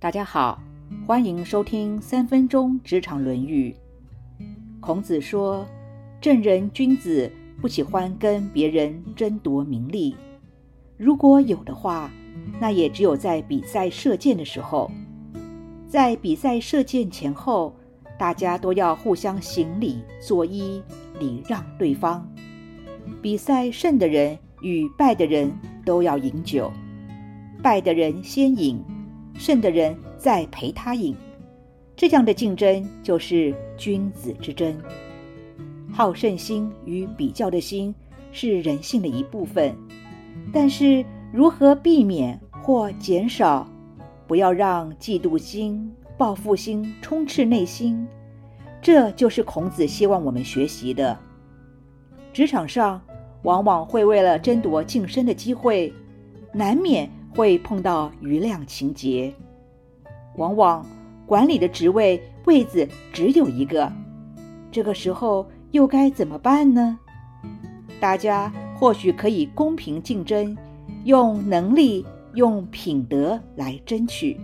大家好，欢迎收听三分钟职场论语。孔子说：“正人君子不喜欢跟别人争夺名利，如果有的话，那也只有在比赛射箭的时候。在比赛射箭前后，大家都要互相行礼作揖，礼让对方。比赛胜的人与败的人都要饮酒，败的人先饮。”胜的人再陪他饮，这样的竞争就是君子之争。好胜心与比较的心是人性的一部分，但是如何避免或减少，不要让嫉妒心、报复心充斥内心，这就是孔子希望我们学习的。职场上往往会为了争夺晋升的机会，难免。会碰到余量情节，往往管理的职位位子只有一个，这个时候又该怎么办呢？大家或许可以公平竞争，用能力、用品德来争取，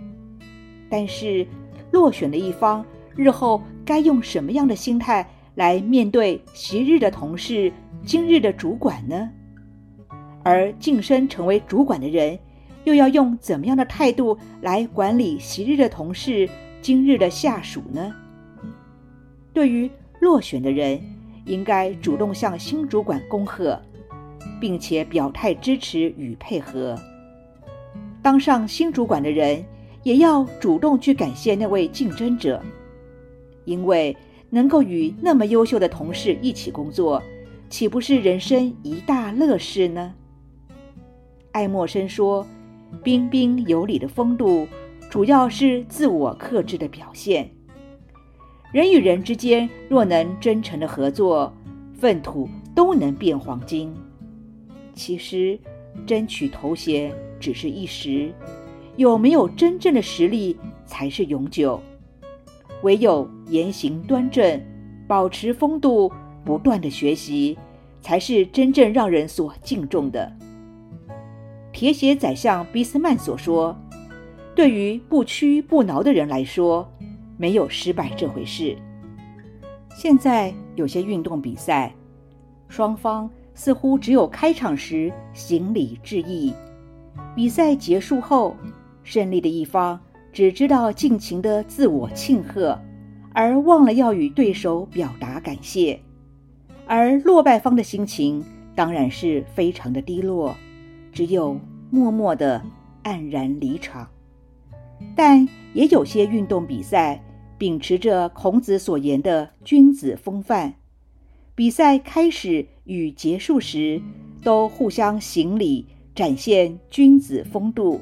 但是落选的一方日后该用什么样的心态来面对昔日的同事、今日的主管呢？而晋升成为主管的人。又要用怎么样的态度来管理昔日的同事、今日的下属呢？对于落选的人，应该主动向新主管恭贺，并且表态支持与配合。当上新主管的人，也要主动去感谢那位竞争者，因为能够与那么优秀的同事一起工作，岂不是人生一大乐事呢？爱默生说。彬彬有礼的风度，主要是自我克制的表现。人与人之间若能真诚的合作，粪土都能变黄金。其实，争取头衔只是一时，有没有真正的实力才是永久。唯有言行端正，保持风度，不断的学习，才是真正让人所敬重的。铁血宰相俾斯曼所说：“对于不屈不挠的人来说，没有失败这回事。”现在有些运动比赛，双方似乎只有开场时行礼致意，比赛结束后，胜利的一方只知道尽情的自我庆贺，而忘了要与对手表达感谢，而落败方的心情当然是非常的低落。只有默默的黯然离场，但也有些运动比赛秉持着孔子所言的君子风范，比赛开始与结束时都互相行礼，展现君子风度，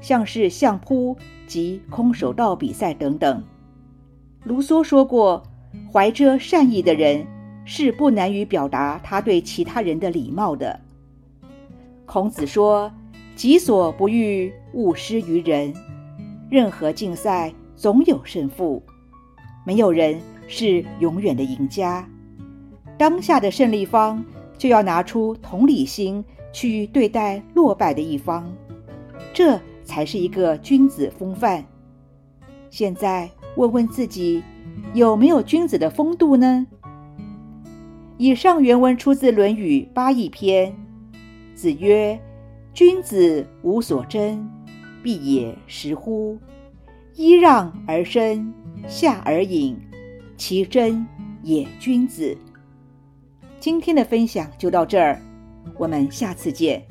像是相扑及空手道比赛等等。卢梭说过，怀着善意的人是不难于表达他对其他人的礼貌的。孔子说：“己所不欲，勿施于人。任何竞赛总有胜负，没有人是永远的赢家。当下的胜利方就要拿出同理心去对待落败的一方，这才是一个君子风范。现在问问自己，有没有君子的风度呢？”以上原文出自《论语·八佾篇》。子曰：“君子无所争，必也食乎？揖让而生，下而饮，其真也君子。”今天的分享就到这儿，我们下次见。